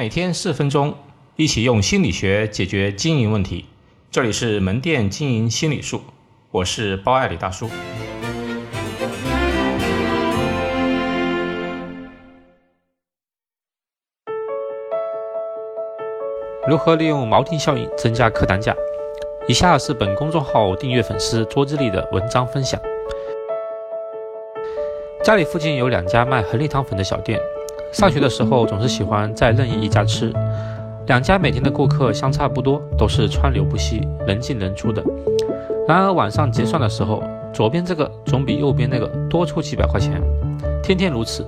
每天四分钟，一起用心理学解决经营问题。这里是门店经营心理术，我是包爱李大叔。如何利用锚定效应增加客单价？以下是本公众号订阅粉丝卓之力的文章分享。家里附近有两家卖恒力汤粉的小店。上学的时候，总是喜欢在任意一家吃。两家每天的顾客相差不多，都是川流不息、人进人出的。然而晚上结算的时候，左边这个总比右边那个多出几百块钱。天天如此，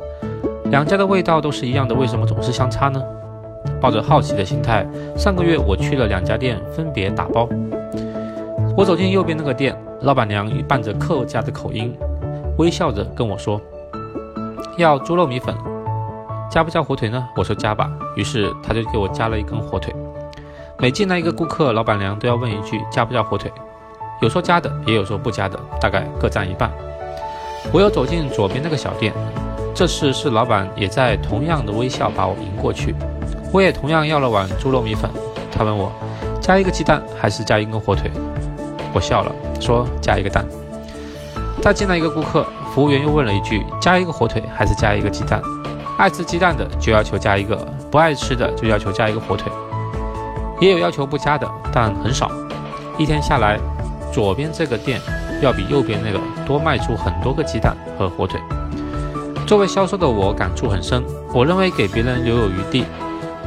两家的味道都是一样的，为什么总是相差呢？抱着好奇的心态，上个月我去了两家店，分别打包。我走进右边那个店，老板娘伴着客家的口音，微笑着跟我说：“要猪肉米粉。”加不加火腿呢？我说加吧。于是他就给我加了一根火腿。每进来一个顾客，老板娘都要问一句加不加火腿。有说加的，也有说不加的，大概各占一半。我又走进左边那个小店，这次是老板也在同样的微笑把我迎过去。我也同样要了碗猪肉米粉。他问我加一个鸡蛋还是加一根火腿？我笑了，说加一个蛋。再进来一个顾客，服务员又问了一句加一个火腿还是加一个鸡蛋？爱吃鸡蛋的就要求加一个，不爱吃的就要求加一个火腿，也有要求不加的，但很少。一天下来，左边这个店要比右边那个多卖出很多个鸡蛋和火腿。作为销售的我感触很深，我认为给别人留有余地，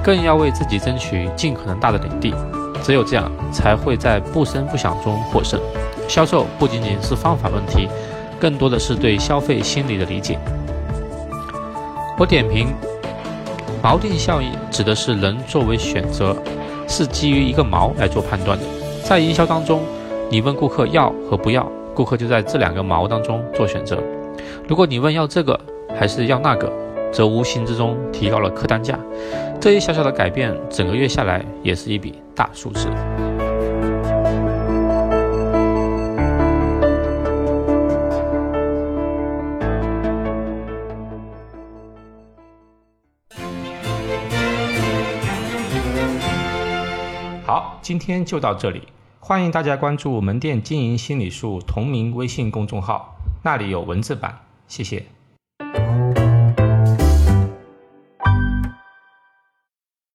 更要为自己争取尽可能大的领地，只有这样才会在不声不响中获胜。销售不仅仅是方法问题，更多的是对消费心理的理解。我点评，锚定效应指的是人作为选择，是基于一个锚来做判断的。在营销当中，你问顾客要和不要，顾客就在这两个锚当中做选择。如果你问要这个还是要那个，则无形之中提高了客单价。这一小小的改变，整个月下来也是一笔大数字。好，今天就到这里。欢迎大家关注门店经营心理术同名微信公众号，那里有文字版。谢谢。